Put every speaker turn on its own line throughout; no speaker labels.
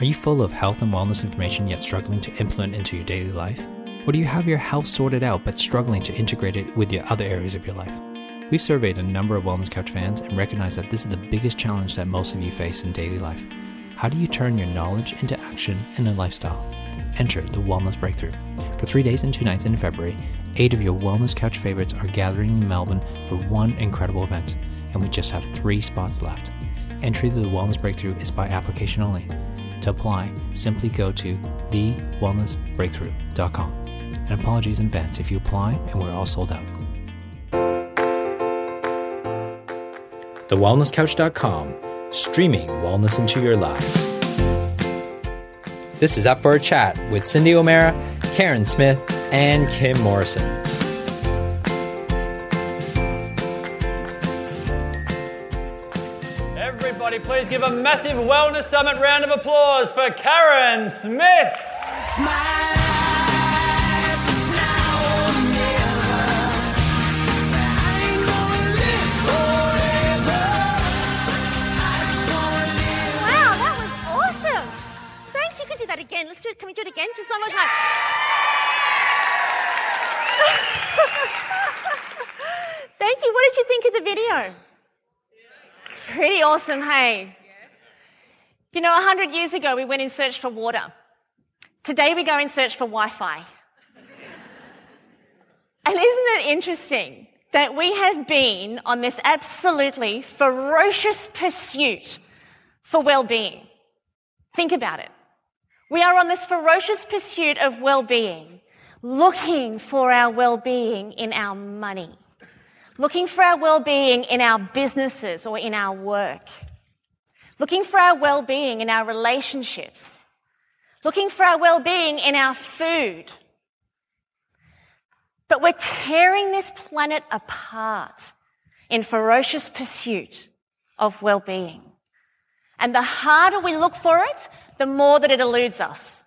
Are you full of health and wellness information yet struggling to implement into your daily life? Or do you have your health sorted out but struggling to integrate it with your other areas of your life? We've surveyed a number of Wellness Couch fans and recognize that this is the biggest challenge that most of you face in daily life. How do you turn your knowledge into action and a lifestyle? Enter the Wellness Breakthrough. For three days and two nights in February, eight of your Wellness Couch favorites are gathering in Melbourne for one incredible event, and we just have three spots left. Entry to the Wellness Breakthrough is by application only. To apply, simply go to thewellnessbreakthrough.com. And apologies in advance if you apply and we're all sold out. TheWellnessCouch.com, streaming wellness into your lives. This is Up for a Chat with Cyndi O'Meara, Karen Smith, and Kim Morrison.
Give a massive Wellness Summit round of applause for Karen Smith.
Wow, that was awesome. Thanks. You can do that again. Let's do it. Can we do it again? Just one more time. Thank you. What did you think of the video? It's pretty awesome, hey? You know, a hundred years ago, we went in search for water. Today, we go in search for Wi Fi. And isn't it interesting that we have been on this absolutely ferocious pursuit for well-being? Think about it. We are on this ferocious pursuit of well-being, looking for our well-being in our money, looking for our well-being in our businesses or in our work, looking for our well-being in our relationships, looking for our well-being in our food. But we're tearing this planet apart in ferocious pursuit of well-being. And the harder we look for it, the more that it eludes us.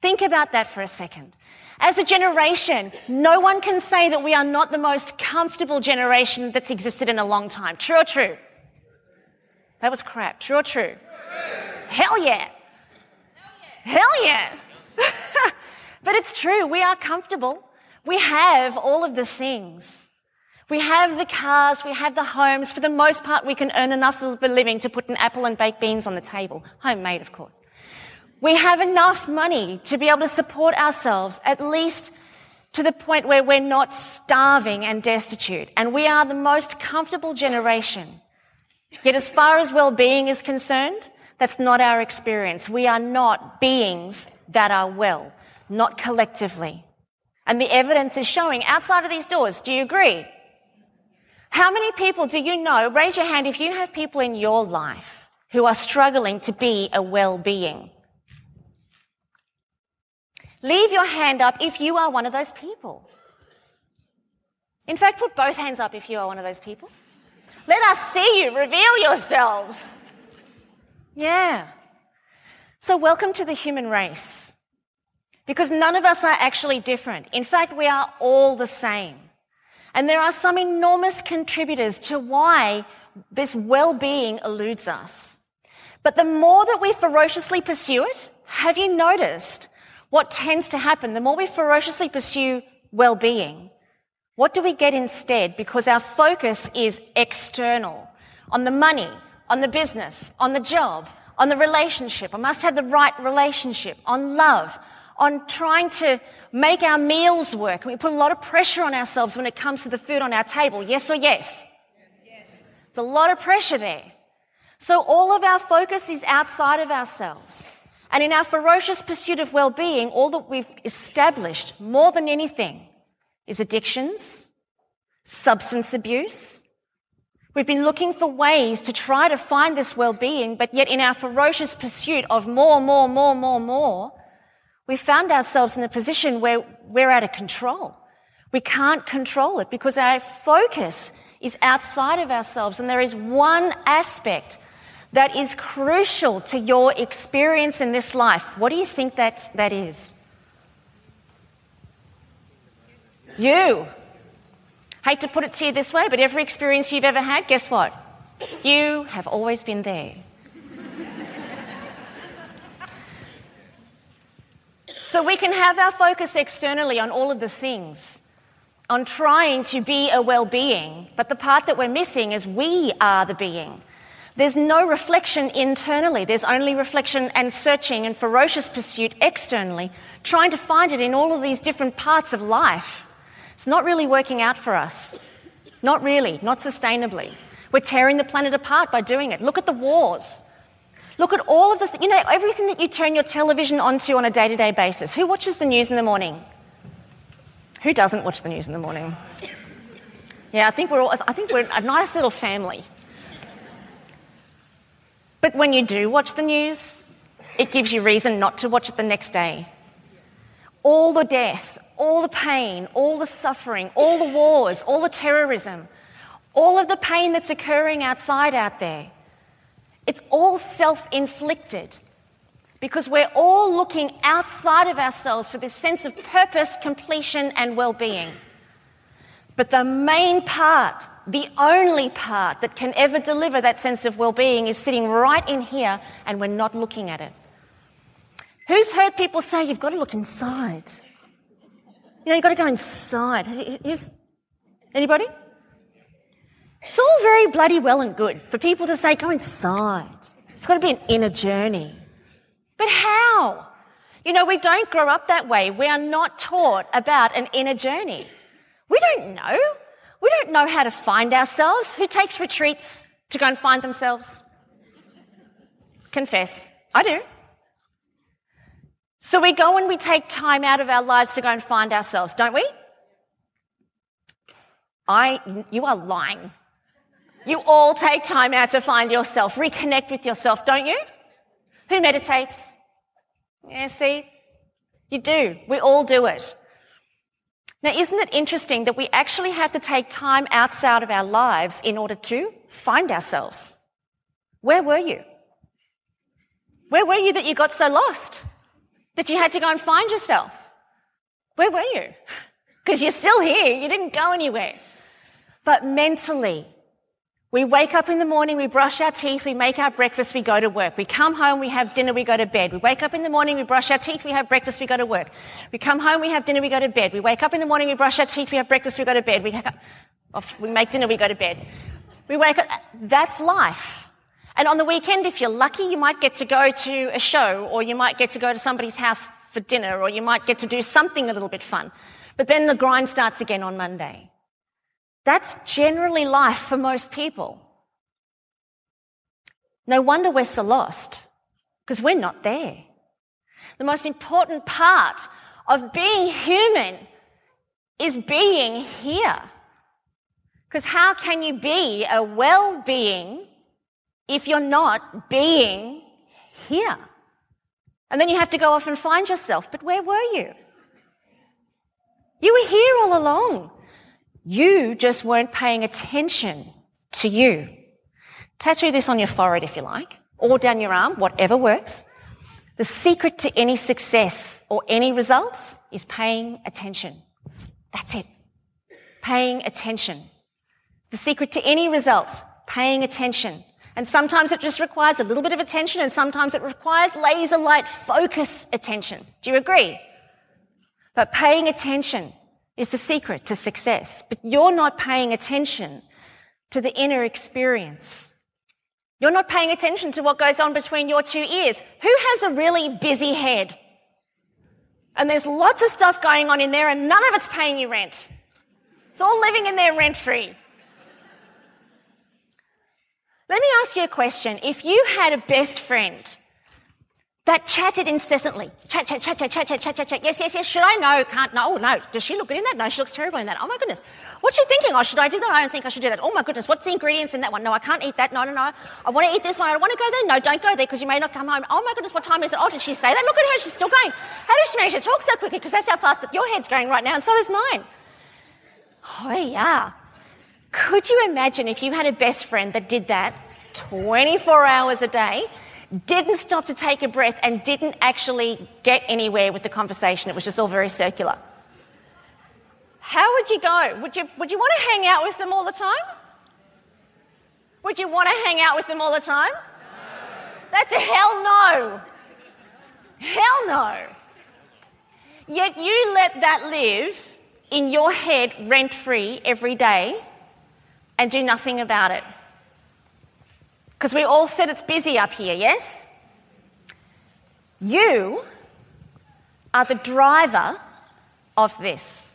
Think about that for a second. As a generation, no one can say that we are not the most comfortable generation that's existed in a long time. True or true? That was crap. True or true? Hell yeah. Hell yeah. but it's true. We are comfortable. We have all of the things. We have the cars, we have the homes. For the most part, we can earn enough of a living to put an apple and baked beans on the table. Homemade, of course. We have enough money to be able to support ourselves, at least to the point where we're not starving and destitute. And we are the most comfortable generation. Yet as far as well-being is concerned, that's not our experience. We are not beings that are well, not collectively. And the evidence is showing outside of these doors. Do you agree? How many people do you know? Raise your hand if you have people in your life who are struggling to be a well-being. Leave your hand up if you are one of those people. In fact, put both hands up if you are one of those people. Let us see you. Reveal yourselves. Yeah. So welcome to the human race. Because none of us are actually different. In fact, we are all the same. And there are some enormous contributors to why this well-being eludes us. But the more that we ferociously pursue it, have you noticed what tends to happen? The more we ferociously pursue well-being, what do we get instead? Because our focus is external, on the money, on the business, on the job, on the relationship. I must have the right relationship, on love, on trying to make our meals work. And we put a lot of pressure on ourselves when it comes to the food on our table. Yes or yes? Yes. There's a lot of pressure there. So all of our focus is outside of ourselves. And in our ferocious pursuit of well-being, all that we've established more than anything is addictions, substance abuse. We've been looking for ways to try to find this well-being, but yet in our ferocious pursuit of more, more, more, more, more, we found ourselves in a position where we're out of control. We can't control it because our focus is outside of ourselves. And there is one aspect that is crucial to your experience in this life. What do you think that, that is? You. Hate to put it to you this way, but every experience you've ever had, guess what? You have always been there. So we can have our focus externally on all of the things, on trying to be a well being, but the part that we're missing is we are the being. There's no reflection internally. There's only reflection and searching and ferocious pursuit externally, trying to find it in all of these different parts of life. It's not really working out for us. Not really, not sustainably. We're tearing the planet apart by doing it. Look at the wars. Look at all of the, th- you know, everything that you turn your television onto on a day to day basis. Who watches the news in the morning? Who doesn't watch the news in the morning? Yeah, I think we're all, I think we're a nice little family. But when you do watch the news, it gives you reason not to watch it the next day. All the death, all the pain, all the suffering, all the wars, all the terrorism, all of the pain that's occurring outside out there, it's all self inflicted because we're all looking outside of ourselves for this sense of purpose, completion, and well being. But the main part, the only part that can ever deliver that sense of well being is sitting right in here and we're not looking at it. Who's heard people say you've got to look inside? You know, you've got to go inside. anybody? It's all very bloody well and good for people to say, go inside. It's got to be an inner journey. But how? You know, we don't grow up that way. We are not taught about an inner journey. We don't know. We don't know how to find ourselves. Who takes retreats to go and find themselves? Confess. I do. So we go and we take time out of our lives to go and find ourselves, don't we? I, you are lying. You all take time out to find yourself, reconnect with yourself, don't you? Who meditates? Yeah, see? You do. We all do it. Now, isn't it interesting that we actually have to take time outside of our lives in order to find ourselves? Where were you? Where were you that you got so lost? That you had to go and find yourself? Where were you? Because you're still here. You didn't go anywhere. But mentally, we wake up in the morning, we brush our teeth, we make our breakfast, we go to work. We come home, we have dinner, we go to bed. We wake up in the morning, we brush our teeth, we have breakfast, we go to work. We come home, we have dinner, we go to bed. We wake up in the morning, we brush our teeth, we have breakfast, we go to bed. We, we make dinner, we go to bed. We wake up. That's life. And on the weekend, if you're lucky, you might get to go to a show, or you might get to go to somebody's house for dinner, or you might get to do something a little bit fun. But then the grind starts again on Monday. That's generally life for most people. No wonder we're so lost, because we're not there. The most important part of being human is being here. Because how can you be a well being if you're not being here? And then you have to go off and find yourself. But where were you? You were here all along. You just weren't paying attention to you. Tattoo this on your forehead if you like, or down your arm, whatever works. The secret to any success or any results is paying attention. That's it. Paying attention. The secret to any results, paying attention. And sometimes it just requires a little bit of attention and sometimes it requires laser light focus attention. Do you agree? But paying attention is the secret to success. But you're not paying attention to the inner experience. You're not paying attention to what goes on between your two ears. Who has a really busy head? And there's lots of stuff going on in there and none of it's paying you rent. It's all living in there rent free. Let me ask you a question. If you had a best friend that chatted incessantly. Chat, chat, chat, chat, chat, chat, chat, chat, chat. Yes, yes, yes. Should I? No, can't. No, oh, no. Does she look good in that? No, she looks terrible in that. Oh my goodness. What's she thinking? Oh, should I do that? I don't think I should do that. Oh my goodness. What's the ingredients in that one? No, I can't eat that. No, no, no. I want to eat this one. I don't want to go there. No, don't go there because you may not come home. Oh my goodness. What time is it? Oh, did she say that? Look at her. She's still going. How does she manage to talk so quickly? Because that's how fast that your head's going right now and so is mine. Oh yeah. Could you imagine if you had a best friend that did that 24 hours a day? didn't stop to take a breath, and didn't actually get anywhere with the conversation. It was just all very circular. How would you go? Would you, would you want to hang out with them all the time? Would you want to hang out with them all the time? That's a hell no. Hell no. Yet you let that live in your head rent free every day and do nothing about it. Because we all said it's busy up here, yes? You are the driver of this.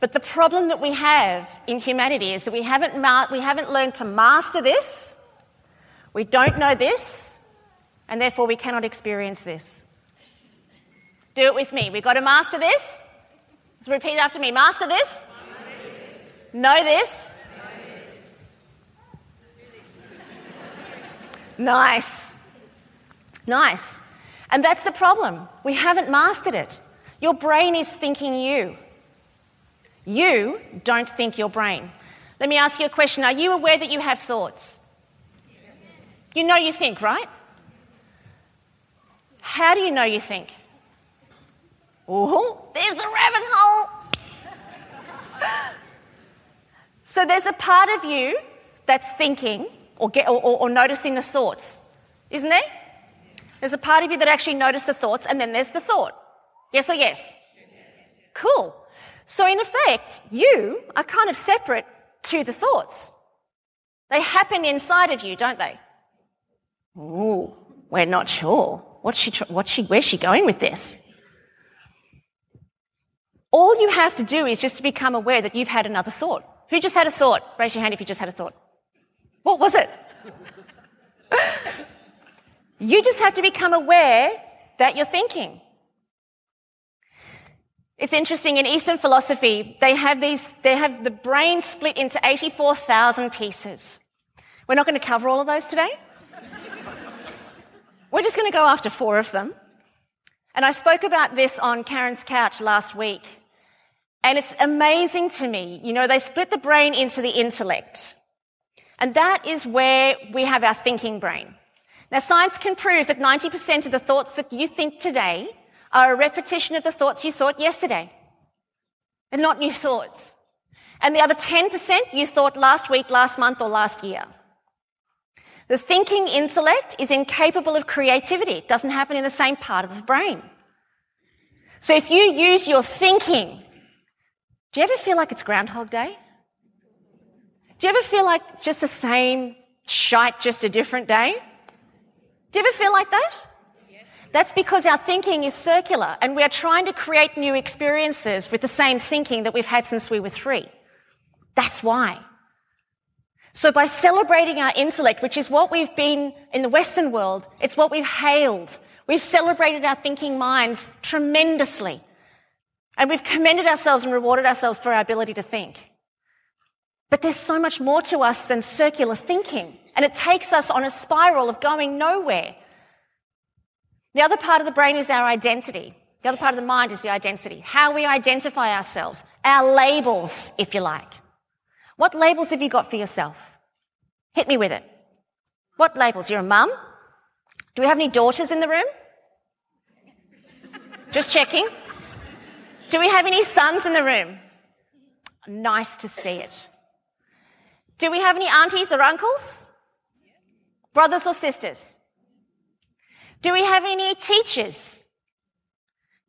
But the problem that we have in humanity is that we haven't, ma- we haven't learned to master this, we don't know this, and therefore we cannot experience this. Do it with me. We've got to master this. Let's repeat after me. Master this. Know this. Nice. Nice. And that's the problem. We haven't mastered it. Your brain is thinking you. You don't think your brain. Let me ask you a question. Are you aware that you have thoughts? You know you think, right? How do you know you think? Oh, there's the rabbit hole. So there's a part of you that's thinking or, get, or, or, or noticing the thoughts, isn't there? There's a part of you that actually noticed the thoughts, and then there's the thought. Yes or yes? Cool. So in effect, you are kind of separate to the thoughts. They happen inside of you, don't they? Ooh, we're not sure. What's she, what's she, where's she going with this? All you have to do is just to become aware that you've had another thought. Who just had a thought? Raise your hand if you just had a thought. What was it? you just have to become aware that you're thinking. It's interesting in Eastern philosophy, they have these, they have the brain split into 84,000 pieces. We're not going to cover all of those today. We're just going to go after four of them. And I spoke about this on Karen's couch last week. And it's amazing to me. You know, they split the brain into the intellect. And that is where we have our thinking brain. Now, science can prove that 90% of the thoughts that you think today are a repetition of the thoughts you thought yesterday. And not new thoughts. And the other 10% you thought last week, last month, or last year. The thinking intellect is incapable of creativity. It doesn't happen in the same part of the brain. So if you use your thinking, do you ever feel like it's Groundhog Day? Do you ever feel like it's just the same shite, just a different day? Do you ever feel like that? That's because our thinking is circular and we are trying to create new experiences with the same thinking that we've had since we were three. That's why. So by celebrating our intellect, which is what we've been in the Western world, it's what we've hailed. We've celebrated our thinking minds tremendously. And we've commended ourselves and rewarded ourselves for our ability to think. But there's so much more to us than circular thinking. And it takes us on a spiral of going nowhere. The other part of the brain is our identity. The other part of the mind is the identity. How we identify ourselves. Our labels, if you like. What labels have you got for yourself? Hit me with it. What labels? You're a mum? Do we have any daughters in the room? Just checking. Do we have any sons in the room? Nice to see it. Do we have any aunties or uncles? Brothers or sisters? Do we have any teachers?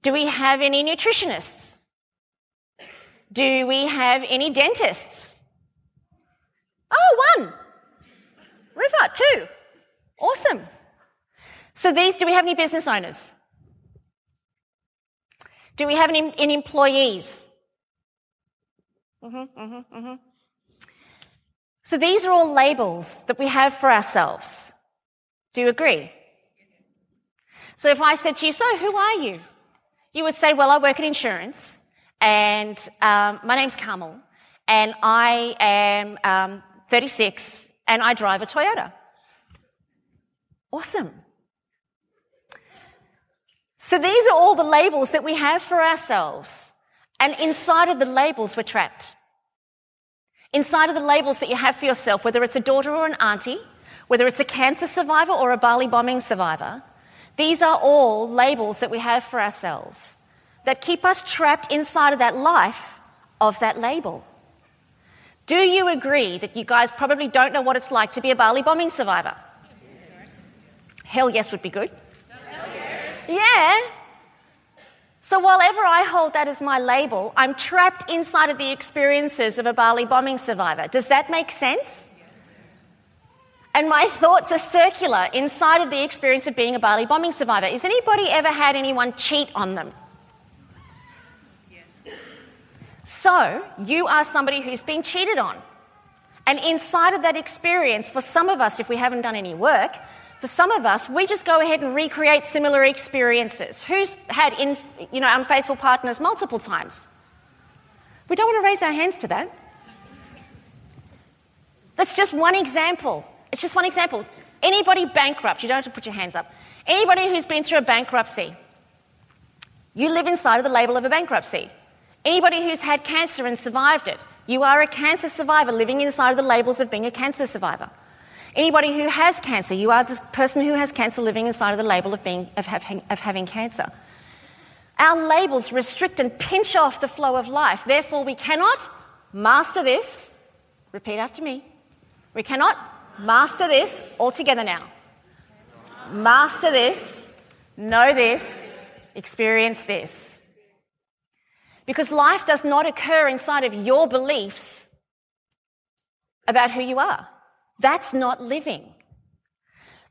Do we have any nutritionists? Do we have any dentists? Oh, one. River, two. Awesome. So these, do we have any business owners? Do we have any, any employees? Mm-hmm, mm-hmm, mm-hmm. So these are all labels that we have for ourselves. Do you agree? So if I said to you, so who are you? You would say, well, I work in insurance and um, my name's Carmel and I am um, 36, and I drive a Toyota. Awesome. So these are all the labels that we have for ourselves. And inside of the labels, we're trapped. Inside of the labels that you have for yourself, whether it's a daughter or an auntie, whether it's a cancer survivor or a Bali bombing survivor, these are all labels that we have for ourselves that keep us trapped inside of that life of that label. Do you agree that you guys probably don't know what it's like to be a Bali bombing survivor? Hell yes would be good. Yeah. So, while ever I hold that as my label, I'm trapped inside of the experiences of a Bali bombing survivor. Does that make sense? And my thoughts are circular inside of the experience of being a Bali bombing survivor. Has anybody ever had anyone cheat on them? So, you are somebody who's been cheated on. And inside of that experience, for some of us, if we haven't done any work, for some of us, we just go ahead and recreate similar experiences. Who's had in, you know, unfaithful partners multiple times? We don't want to raise our hands to that. That's just one example. It's just one example. Anybody bankrupt, you don't have to put your hands up. Anybody who's been through a bankruptcy, you live inside of the label of a bankruptcy. Anybody who's had cancer and survived it, you are a cancer survivor living inside of the labels of being a cancer survivor. Anybody who has cancer, you are the person who has cancer living inside of the label of, being, of, having, of having cancer. Our labels restrict and pinch off the flow of life. Therefore, we cannot master this. Repeat after me. We cannot master this all together now. Master this, know this, experience this. Because life does not occur inside of your beliefs about who you are. That's not living.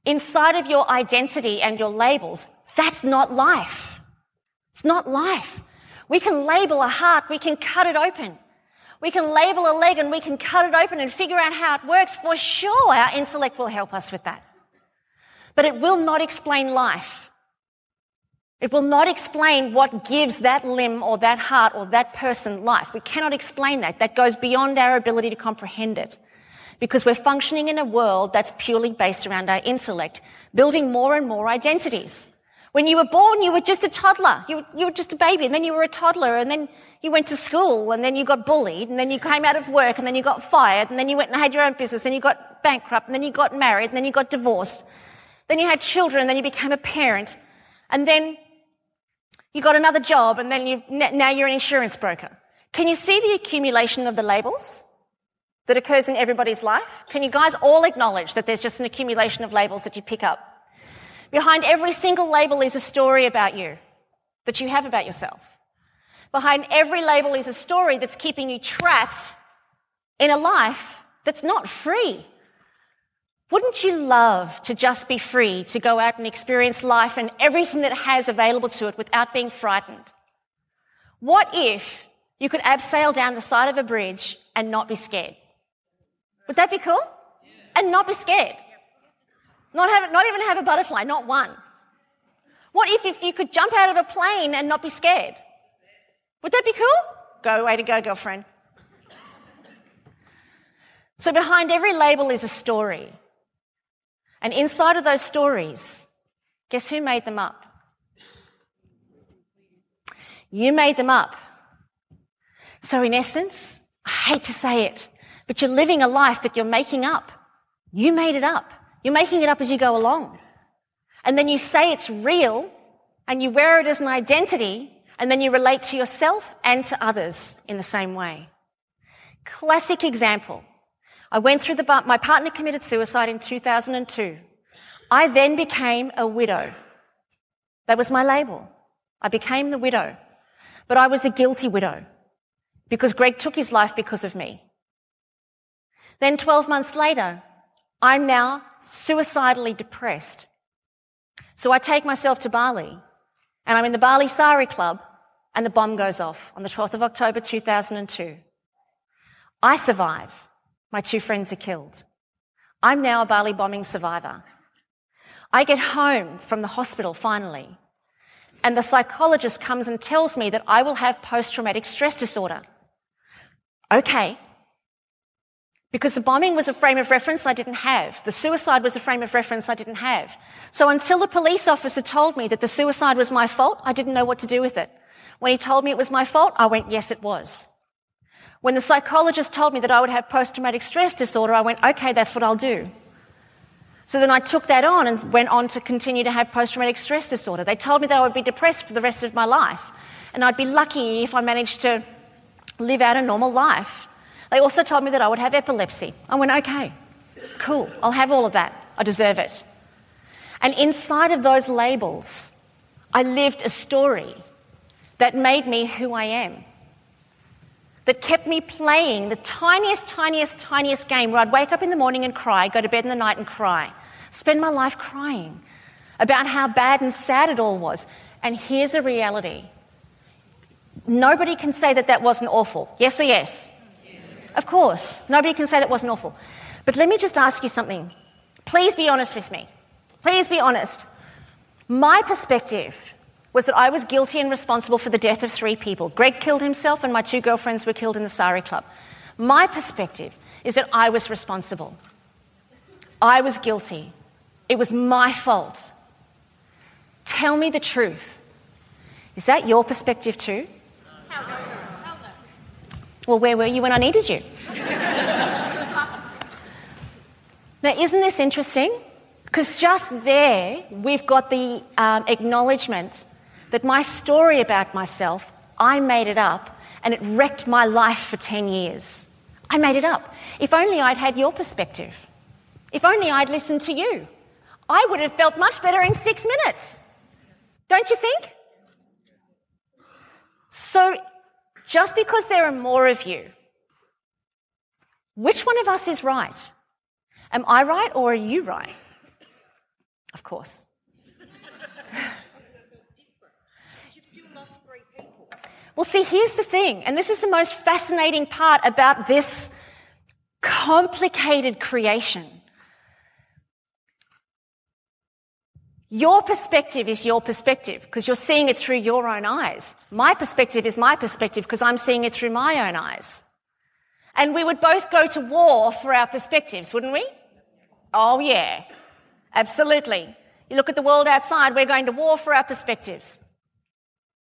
Inside of your identity and your labels, that's not life. It's not life. We can label a heart, we can cut it open. We can label a leg and we can cut it open and figure out how it works. For sure, our intellect will help us with that. But it will not explain life. It will not explain what gives that limb or that heart or that person life. We cannot explain that. That goes beyond our ability to comprehend it because we're functioning in a world that's purely based around our intellect, building more and more identities. When you were born, you were just a toddler. You you were just a baby, and then you were a toddler, and then you went to school, and then you got bullied, and then you came out of work, and then you got fired, and then you went and had your own business, and you got bankrupt, and then you got married, and then you got divorced. Then you had children, and then you became a parent, and then you got another job, and then you, now you're an insurance broker. Can you see the accumulation of the labels? That occurs in everybody's life? Can you guys all acknowledge that there's just an accumulation of labels that you pick up? Behind every single label is a story about you that you have about yourself. Behind every label is a story that's keeping you trapped in a life that's not free. Wouldn't you love to just be free to go out and experience life and everything that has available to it without being frightened? What if you could abseil down the side of a bridge and not be scared? Would that be cool? And not be scared. Not, have, not even have a butterfly, not one. What if, if you could jump out of a plane and not be scared? Would that be cool? Go, way to go, girlfriend. So behind every label is a story. And inside of those stories, guess who made them up? You made them up. So in essence, I hate to say it, but you're living a life that you're making up. You made it up. You're making it up as you go along. And then you say it's real and you wear it as an identity and then you relate to yourself and to others in the same way. Classic example. I went through the, my partner committed suicide in 2002. I then became a widow. That was my label. I became the widow. But I was a guilty widow because Greg took his life because of me. Then 12 months later, I'm now suicidally depressed. So I take myself to Bali and I'm in the Bali Sari Club and the bomb goes off on the 12th of October 2002. I survive. My two friends are killed. I'm now a Bali bombing survivor. I get home from the hospital finally and the psychologist comes and tells me that I will have post-traumatic stress disorder. Okay, because the bombing was a frame of reference I didn't have. The suicide was a frame of reference I didn't have. So until the police officer told me that the suicide was my fault, I didn't know what to do with it. When he told me it was my fault, I went, yes, it was. When the psychologist told me that I would have post-traumatic stress disorder, I went, okay, that's what I'll do. So then I took that on and went on to continue to have post-traumatic stress disorder. They told me that I would be depressed for the rest of my life. And I'd be lucky if I managed to live out a normal life. They also told me that I would have epilepsy. I went, okay, cool, I'll have all of that. I deserve it. And inside of those labels, I lived a story that made me who I am. That kept me playing the tiniest, tiniest, tiniest game where I'd wake up in the morning and cry, go to bed in the night and cry, spend my life crying about how bad and sad it all was. And here's a reality nobody can say that that wasn't awful. Yes or yes? Of course. Nobody can say that wasn't awful. But let me just ask you something. Please be honest with me. Please be honest. My perspective was that I was guilty and responsible for the death of three people. Greg killed himself, and my two girlfriends were killed in the Sari Club. My perspective is that I was responsible. I was guilty. It was my fault. Tell me the truth. Is that your perspective too? Well, where were you when I needed you? now, isn't this interesting? Because just there, we've got the um, acknowledgement that my story about myself, I made it up, and it wrecked my life for 10 years. I made it up. If only I'd had your perspective. If only I'd listened to you. I would have felt much better in six minutes. Don't you think? So, just because there are more of you, which one of us is right? Am I right or are you right? Of course. Well, see, here's the thing, and this is the most fascinating part about this complicated creation. Your perspective is your perspective because you're seeing it through your own eyes. My perspective is my perspective because I'm seeing it through my own eyes. And we would both go to war for our perspectives, wouldn't we? Oh yeah. Absolutely. You look at the world outside, we're going to war for our perspectives.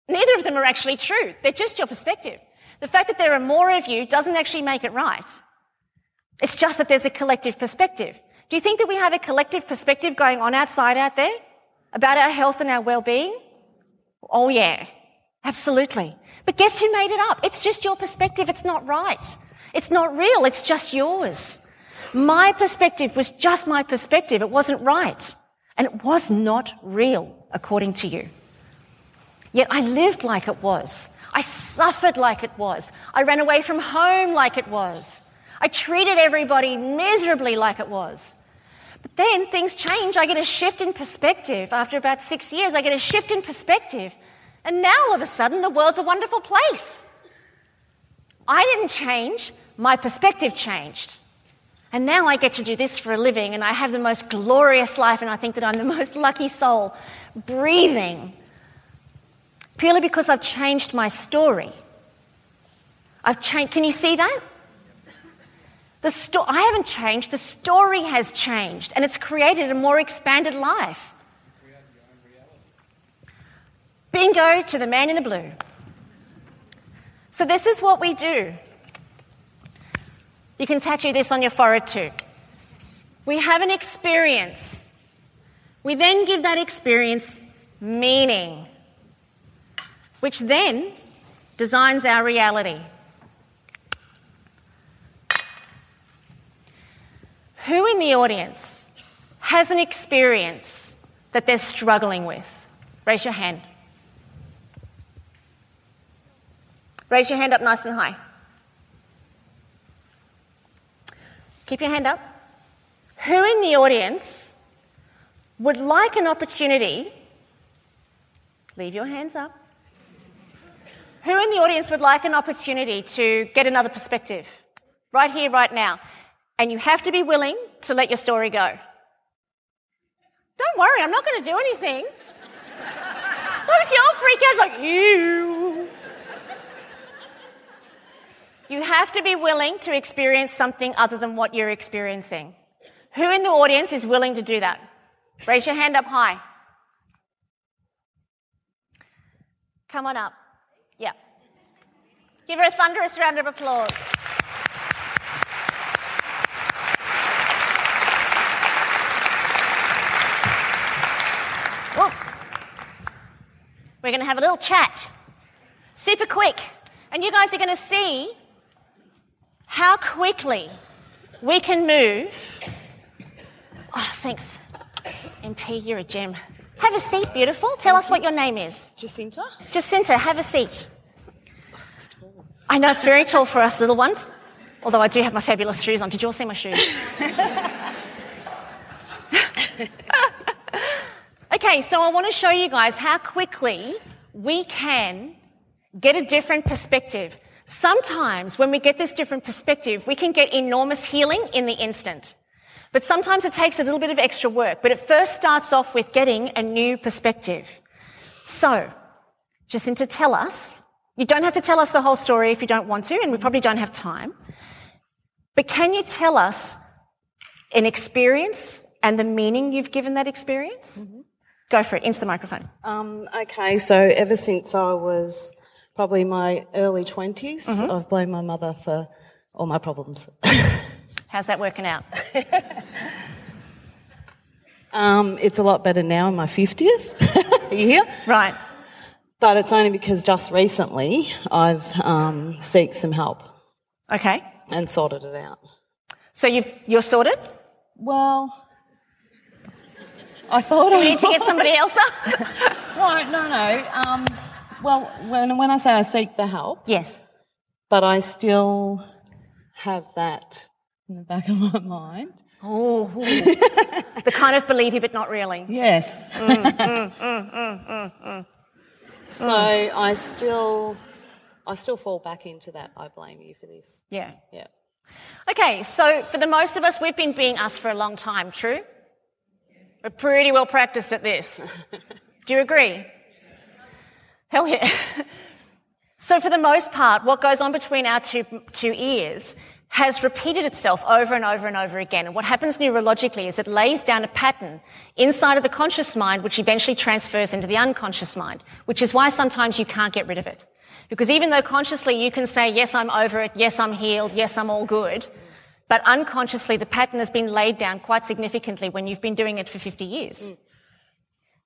Neither of them are actually true. They're just your perspective. The fact that there are more of you doesn't actually make it right. It's just that there's a collective perspective. Do you think that we have a collective perspective going on outside out there? About our health and our well-being? Oh yeah, absolutely. But guess who made it up? It's just your perspective. It's not right. It's not real. It's just yours. My perspective was just my perspective. It wasn't right. And it was not real, according to you. Yet I lived like it was. I suffered like it was. I ran away from home like it was. I treated everybody miserably like it was. Then things change. I get a shift in perspective. After about six years, I get a shift in perspective. And now all of a sudden, the world's a wonderful place. I didn't change, my perspective changed. And now I get to do this for a living, and I have the most glorious life, and I think that I'm the most lucky soul breathing. Purely because I've changed my story. I've changed. Can you see that? The sto- I haven't changed, the story has changed, and it's created a more expanded life. Bingo to the man in the blue. So, this is what we do. You can tattoo this on your forehead too. We have an experience. We then give that experience meaning, which then designs our reality. Who in the audience has an experience that they're struggling with? Raise your hand. Raise your hand up nice and high. Keep your hand up. Who in the audience would like an opportunity? Leave your hands up. Who in the audience would like an opportunity to get another perspective? Right here, right now. And you have to be willing to let your story go. Don't worry, I'm not going to do anything. Was your freak out? Like, you. You have to be willing to experience something other than what you're experiencing. Who in the audience is willing to do that? Raise your hand up high. Come on up. Yeah. Give her a thunderous round of applause. We're going to have a little chat. Super quick. And you guys are going to see how quickly we can move. Oh, thanks. MP, you're a gem. Have a seat, beautiful. Tell us what your name is.
Jacinta?
Jacinta, have a seat. It's tall. I know it's very tall for us little ones, although I do have my fabulous shoes on. Did you all see my shoes? okay, so I want to show you guys how quickly we can get a different perspective. Sometimes when we get this different perspective, we can get enormous healing in the instant. But sometimes it takes a little bit of extra work, but it first starts off with getting a new perspective. So, Jacinta, tell us, you don't have to tell us the whole story if you don't want to, and we probably don't have time. But can you tell us an experience and the meaning you've given that experience? Go for it, into the microphone.
Um, okay, so ever since I was probably my early 20s, mm-hmm. I've blamed my mother for all my problems.
How's that working out?
um, it's a lot better now in my 50th You year.
Right.
But it's only because just recently I've um, seeked some help.
Okay.
And sorted it out.
So you've, you're sorted?
Well, I thought
you
I
need to get somebody else up.
no, no, no. Um, well, when when I say I seek the help,
yes,
but I still have that in the back of my mind.
Oh, the kind of believe you, but not really.
Yes. Mm, mm, mm, so I still, I still fall back into that. I blame you for this.
Yeah.
Yeah.
Okay, so for the most of us, we've been being us for a long time. True. We're pretty well practiced at this. Do you agree? Hell yeah. so for the most part, what goes on between our two, two ears has repeated itself over and over and over again. And what happens neurologically is it lays down a pattern inside of the conscious mind, which eventually transfers into the unconscious mind, which is why sometimes you can't get rid of it. Because even though consciously you can say, yes, I'm over it, yes, I'm healed, yes, I'm all good, but unconsciously the pattern has been laid down quite significantly when you've been doing it for 50 years. Mm.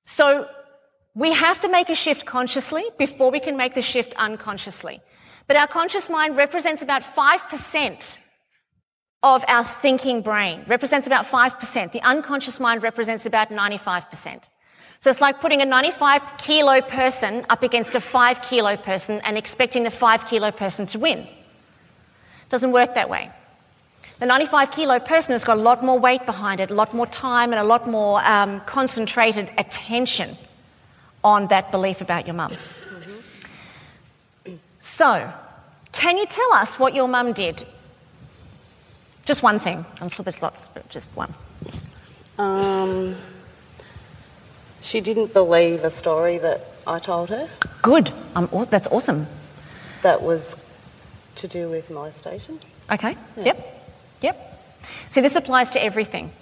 So we have to make a shift consciously before we can make the shift unconsciously. But our conscious mind represents about 5% of our thinking brain, represents about 5%. The unconscious mind represents about 95%. So it's like putting a 95 kilo person up against a 5 kilo person and expecting the 5 kilo person to win. Doesn't work that way. The 95 kilo person has got a lot more weight behind it, a lot more time, and a lot more um, concentrated attention on that belief about your mum. So, can you tell us what your mum did? Just one thing. I'm sure there's lots, but just one.
Um, she didn't believe a story that I told her.
Good. Um, that's awesome.
That was to do with molestation.
Okay. Yeah. Yep. Yep. See, this applies to everything.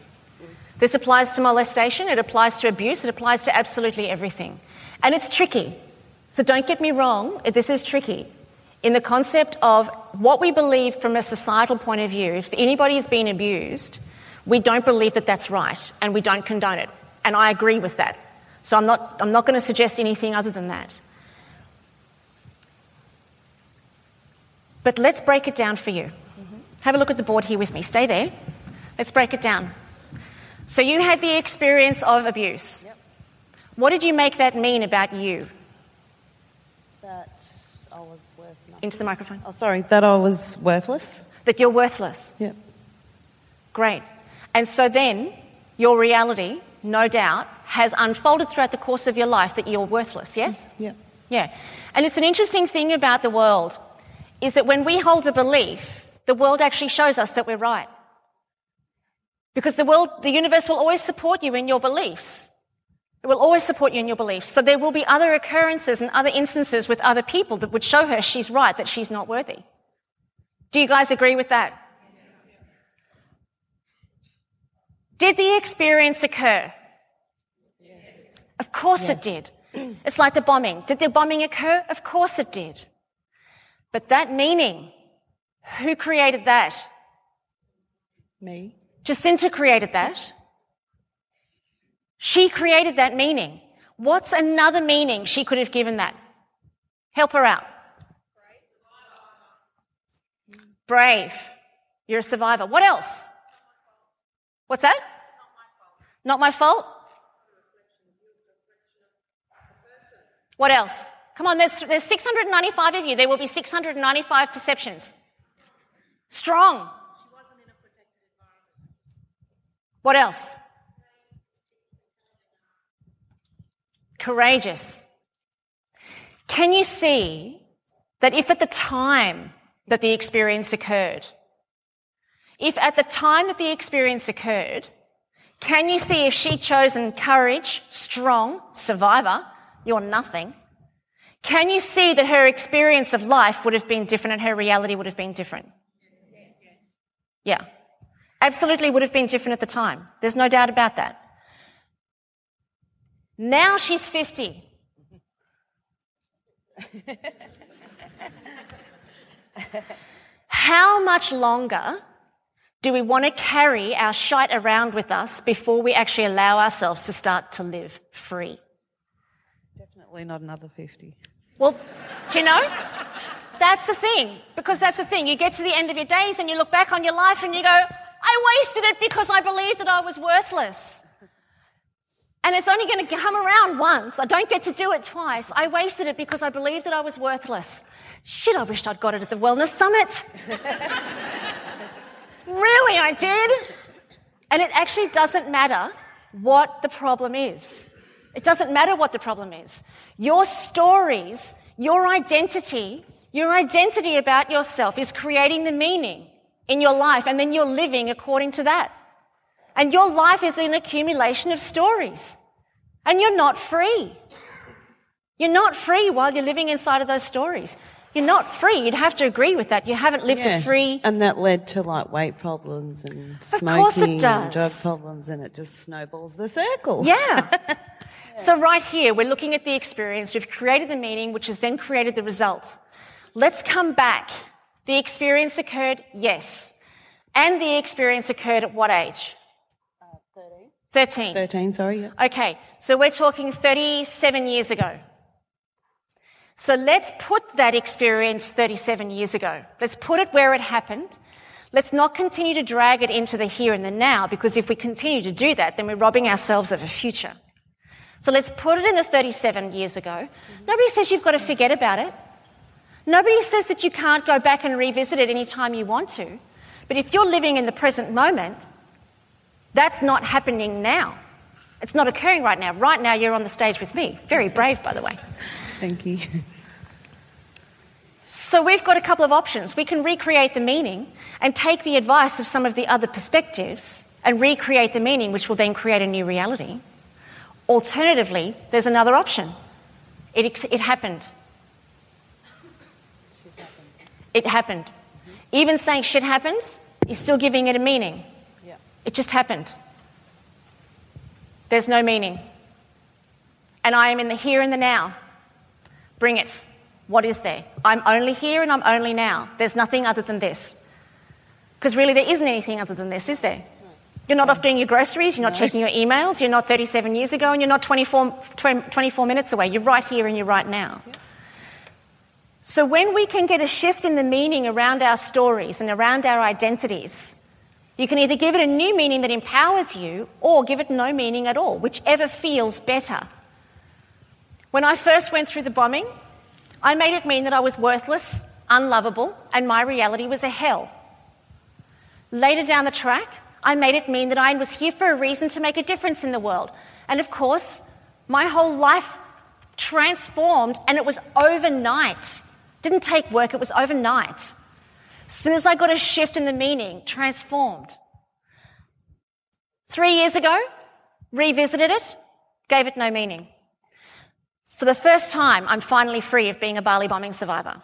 This applies to molestation, it applies to abuse, it applies to absolutely everything. And it's tricky. So don't get me wrong, this is tricky in the concept of what we believe from a societal point of view. If anybody has been abused, we don't believe that that's right and we don't condone it. And I agree with that. So I'm not, I'm not going to suggest anything other than that. But let's break it down for you. Mm-hmm. Have a look at the board here with me. Stay there. Let's break it down. So you had the experience of abuse. Yep. What did you make that mean about you?
That I was worthless.
into the microphone.
Oh, sorry, that I was worthless.
That you're worthless.
Yeah.
Great. And so then your reality, no doubt, has unfolded throughout the course of your life that you're worthless, yes?
Yeah.
Yeah. And it's an interesting thing about the world is that when we hold a belief, the world actually shows us that we're right. Because the world, the universe will always support you in your beliefs. It will always support you in your beliefs. So there will be other occurrences and other instances with other people that would show her she's right, that she's not worthy. Do you guys agree with that? Did the experience occur? Yes. Of course yes. it did. It's like the bombing. Did the bombing occur? Of course it did. But that meaning, who created that?
Me.
Jacinta created that. She created that meaning. What's another meaning she could have given that? Help her out. Brave. You're a survivor. What else? What's that? Not my fault. What else? Come on, there's, there's 695 of you. There will be 695 perceptions. Strong. What else? Courageous. Can you see that if at the time that the experience occurred, if at the time that the experience occurred, can you see if she'd chosen courage, strong, survivor, you're nothing? Can you see that her experience of life would have been different and her reality would have been different? Yeah. Absolutely would have been different at the time. There's no doubt about that. Now she's 50. How much longer do we want to carry our shite around with us before we actually allow ourselves to start to live free?
Definitely not another 50.
Well, do you know? That's the thing, because that's the thing. You get to the end of your days and you look back on your life and you go, I wasted it because I believed that I was worthless. And it's only going to come around once. I don't get to do it twice. I wasted it because I believed that I was worthless. Shit, I wished I'd got it at the Wellness Summit. really, I did. And it actually doesn't matter what the problem is. It doesn't matter what the problem is. Your stories, your identity, your identity about yourself is creating the meaning in your life, and then you're living according to that. And your life is an accumulation of stories. And you're not free. You're not free while you're living inside of those stories. You're not free. You'd have to agree with that. You haven't lived
Yeah.
a free.
And that led to like weight problems and smoking and drug problems, and it just snowballs the circle.
Yeah. So right here, we're looking at the experience. We've created the meaning, which has then created the result. Let's come back. The experience occurred, yes. And the experience occurred at what age? Uh, 13.
13, sorry. Yeah.
Okay, so we're talking 37 years ago. So let's put that experience 37 years ago. Let's put it where it happened. Let's not continue to drag it into the here and the now, because if we continue to do that, then we're robbing ourselves of a future. So let's put it in the 37 years ago. Nobody says you've got to forget about it. Nobody says that you can't go back and revisit it anytime you want to. But if you're living in the present moment, that's not happening now. It's not occurring right now. Right now, you're on the stage with me. Very brave, by the way.
Thank you.
So we've got a couple of options. We can recreate the meaning and take the advice of some of the other perspectives and recreate the meaning, which will then create a new reality. Alternatively, there's another option. It, ex- it happened. It happened. Even saying shit happens, you're still giving it a meaning. It just happened. There's no meaning. And I am in the here and the now. Bring it. What is there? I'm only here and I'm only now. There's nothing other than this. Because really, there isn't anything other than this, is there? You're not off doing your groceries, you're not checking your emails, you're not 37 years ago, and you're not 24, 24 minutes away. You're right here and you're right now. So, when we can get a shift in the meaning around our stories and around our identities, you can either give it a new meaning that empowers you or give it no meaning at all, whichever feels better. When I first went through the bombing, I made it mean that I was worthless, unlovable, and my reality was a hell. Later down the track, I made it mean that I was here for a reason to make a difference in the world. And of course, my whole life transformed, and it was overnight. Didn't take work, it was overnight. As soon as I got a shift in the meaning, transformed. Three years ago, revisited it, gave it no meaning. For the first time, I'm finally free of being a Bali bombing survivor.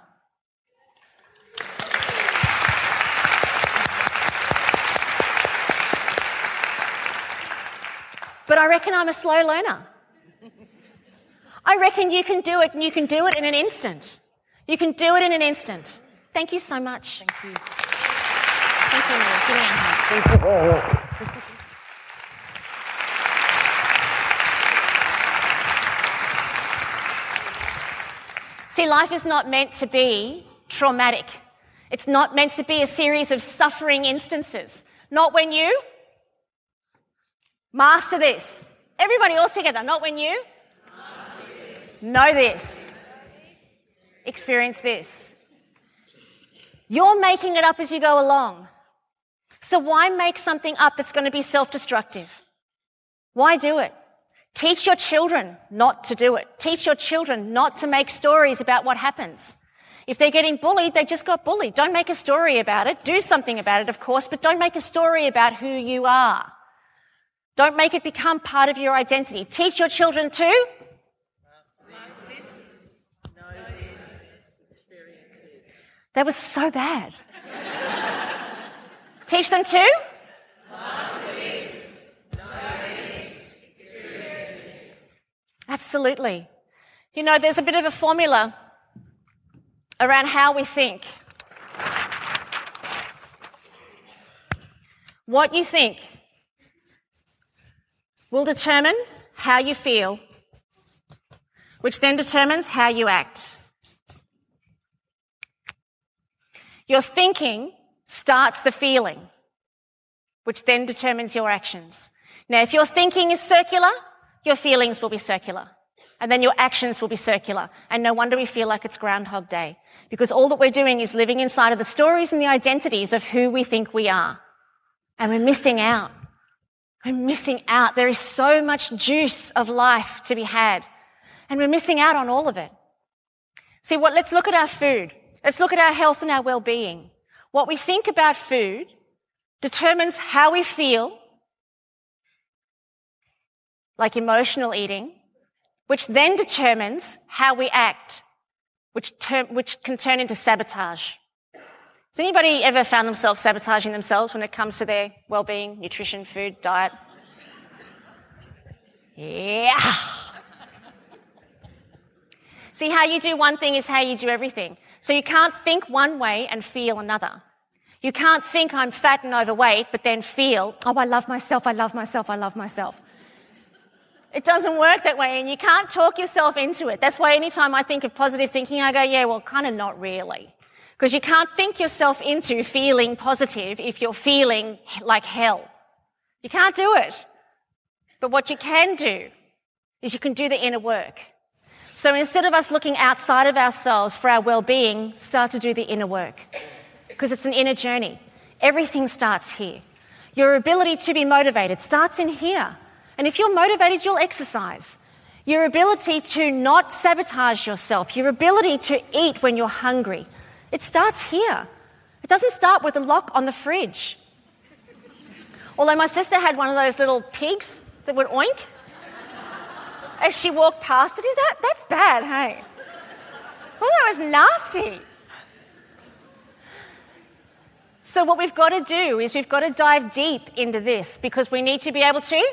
But I reckon I'm a slow learner. I reckon you can do it and you can do it in an instant. You can do it in an instant. Thank you so much. Thank you. Thank you, Mary. Give me a hand. See, life is not meant to be traumatic. It's not meant to be a series of suffering instances. Not when you master this. Everybody all together. Not when you Know this. Experience this. You're making it up as you go along. So why make something up that's going to be self-destructive? Why do it? Teach your children not to do it. Teach your children not to make stories about what happens. If they're getting bullied, they just got bullied. Don't make a story about it. Do something about it, of course, but don't make a story about who you are. Don't make it become part of your identity. Teach your children to That was so bad. Teach them to? Absolutely. You know, there's a bit of a formula around how we think. What you think will determine how you feel, which then determines how you act. Your thinking starts the feeling, which then determines your actions. Now, if your thinking is circular, your feelings will be circular. And then your actions will be circular. And no wonder we feel like it's Groundhog Day. Because all that we're doing is living inside of the stories and the identities of who we think we are. And we're missing out. We're missing out. There is so much juice of life to be had. And we're missing out on all of it. See what, let's look at our food. Let's look at our health and our well-being. What we think about food determines how we feel, like emotional eating, which then determines how we act, which, which can turn into sabotage. Has anybody ever found themselves sabotaging themselves when it comes to their well-being, nutrition, food, diet? Yeah. See, how you do one thing is how you do everything. So you can't think one way and feel another. You can't think I'm fat and overweight, but then feel, oh, I love myself, I love myself, I love myself. It doesn't work that way, and you can't talk yourself into it. That's why anytime I think of positive thinking, I go, yeah, well, kind of not really. Because you can't think yourself into feeling positive if you're feeling like hell. You can't do it. But what you can do is you can do the inner work. So instead of us looking outside of ourselves for our well-being, start to do the inner work. Because it's an inner journey. Everything starts here. Your ability to be motivated starts in here. And if you're motivated, you'll exercise. Your ability to not sabotage yourself, your ability to eat when you're hungry, it starts here. It doesn't start with a lock on the fridge. Although my sister had one of those little pigs that would oink as she walked past it. Is that that's bad, hey? Well, that was nasty. So what we've got to do is we've got to dive deep into this because we need to be able to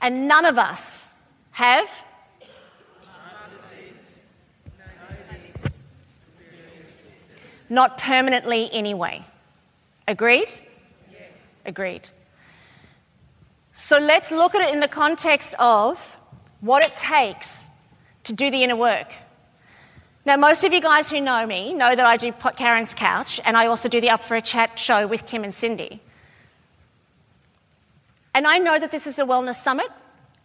And none of us have not permanently anyway. Agreed? Agreed. So let's look at it in the context of what it takes to do the inner work. Now, most of you guys who know me know that I do Karen's Couch and I also do the Up for a Chat show with Kim and Cyndi. And I know that this is a wellness summit,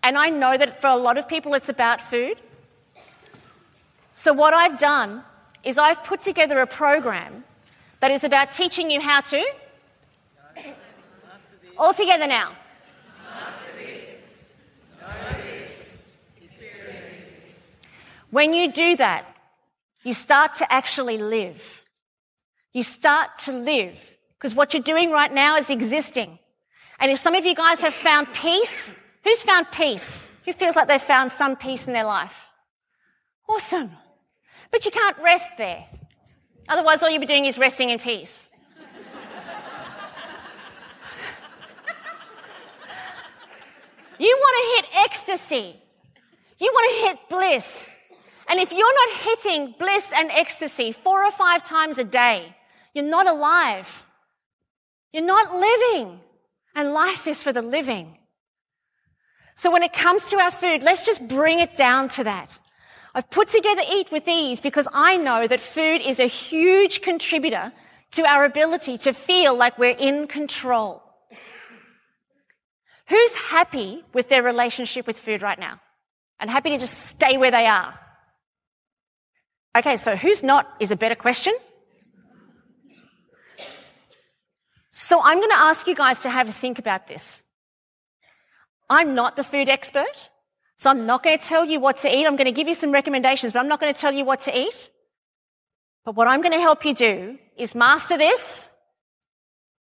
and I know that for a lot of people it's about food. So, what I've done is I've put together a program that is about teaching you how to. All together now. When you do that, you start to actually live. You start to live. Because what you're doing right now is existing. And if some of you guys have found peace, who's found peace? Who feels like they've found some peace in their life? Awesome. But you can't rest there. Otherwise, all you'll be doing is resting in peace. you want to hit ecstasy. You want to hit bliss. And if you're not hitting bliss and ecstasy four or five times a day, you're not alive. You're not living and life is for the living. So when it comes to our food, let's just bring it down to that. I've put together Eat with Ease because I know that food is a huge contributor to our ability to feel like we're in control. Who's happy with their relationship with food right now? And happy to just stay where they are? Okay, so who's not is a better question. So I'm going to ask you guys to have a think about this. I'm not the food expert, so I'm not going to tell you what to eat. I'm going to give you some recommendations, but I'm not going to tell you what to eat. But what I'm going to help you do is master this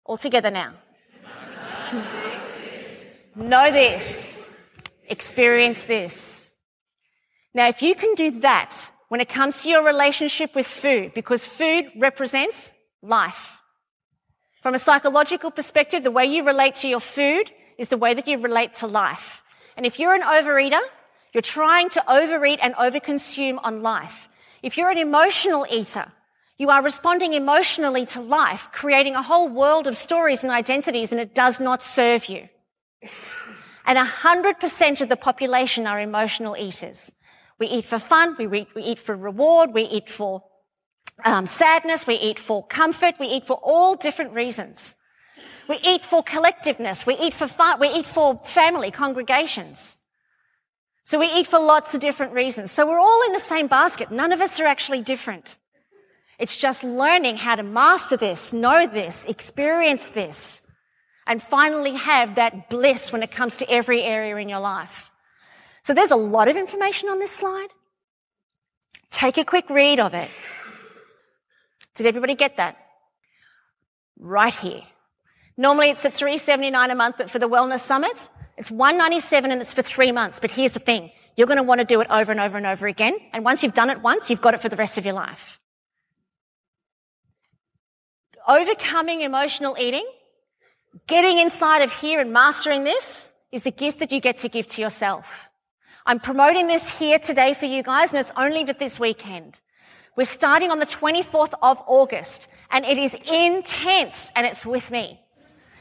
all together now. know this. Experience this. Now, if you can do that when it comes to your relationship with food, because food represents life. From a psychological perspective, the way you relate to your food is the way that you relate to life. And if you're an overeater, you're trying to overeat and overconsume on life. If you're an emotional eater, you are responding emotionally to life, creating a whole world of stories and identities, and it does not serve you. And 100% of the population are emotional eaters. We eat for fun, we eat, we eat for reward, we eat for um, sadness, we eat for comfort, we eat for all different reasons. We eat for collectiveness. We eat for. We eat for family, congregations. So we eat for lots of different reasons. So we're all in the same basket. None of us are actually different. It's just learning how to master this, know this, experience this, and finally have that bliss when it comes to every area in your life. So there's a lot of information on this slide. Take a quick read of it. Did everybody get that? Right here. Normally it's at 379 a month, but for the Wellness Summit, it's 197 and it's for three months. But here's the thing. You're going to want to do it over and over and over again. And once you've done it once, you've got it for the rest of your life. Overcoming emotional eating, getting inside of here and mastering this is the gift that you get to give to yourself. I'm promoting this here today for you guys and it's only for this weekend. We're starting on the 24th of August and it is intense and it's with me.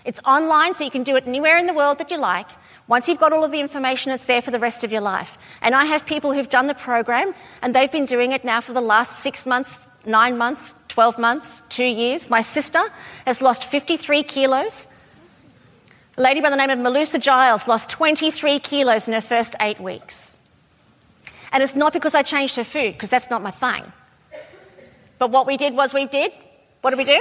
It's online, so you can do it anywhere in the world that you like. Once you've got all of the information, it's there for the rest of your life. And I have people who've done the program, and they've been doing it now for the last six months, nine months, 12 months, two years. My sister has lost 53 kilos. A lady by the name of Melissa Giles lost 23 kilos in her first eight weeks. And it's not because I changed her food, because that's not my thing. But what we did was we did. What did we do?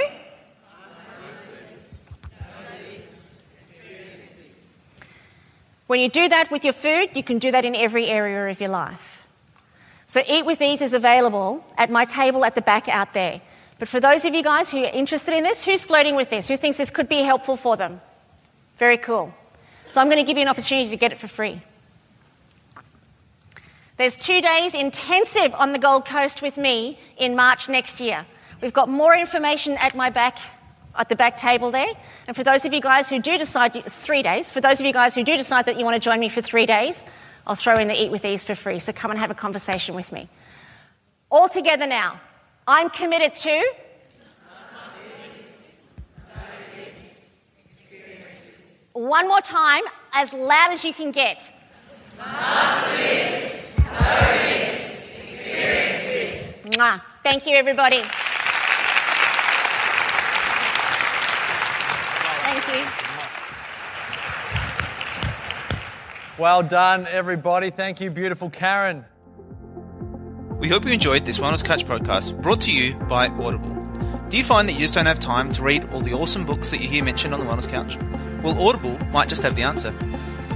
When you do that with your food, you can do that in every area of your life. So Eat with Ease is available at my table at the back out there. But for those of you guys who are interested in this, who's flirting with this? Who thinks this could be helpful for them? Very cool. So I'm going to give you an opportunity to get it for free. There's two days intensive on the Gold Coast with me in March next year. We've got more information at my back at the back table there. And for those of you guys who do decide, it's three days, for those of you guys who do decide that you want to join me for three days, I'll throw in the Eat with Ease for free. So come and have a conversation with me. All together now. I'm committed to. One more time, as loud as you can get. Mwah. Thank you, everybody.
Well done, everybody. Thank you, beautiful Karen.
We hope you enjoyed this Wellness Couch podcast brought to you by Audible. Do you find that you just don't have time to read all the awesome books that you hear mentioned on the Wellness Couch? Well, Audible might just have the answer.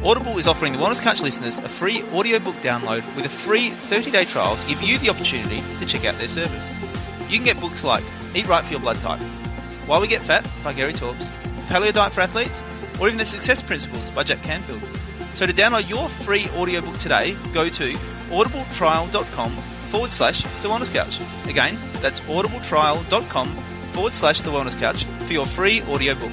Audible is offering the Wellness Couch listeners a free audiobook download with a free 30 day trial to give you the opportunity to check out their service. You can get books like Eat Right for Your Blood Type, Why We Get Fat by Gary Taubes, Paleo Diet for Athletes, or even The Success Principles by Jack Canfield. So to download your free audiobook today, go to audibletrial.com forward slash the wellness couch. Again, that's audibletrial.com forward slash the wellness couch for your free audiobook.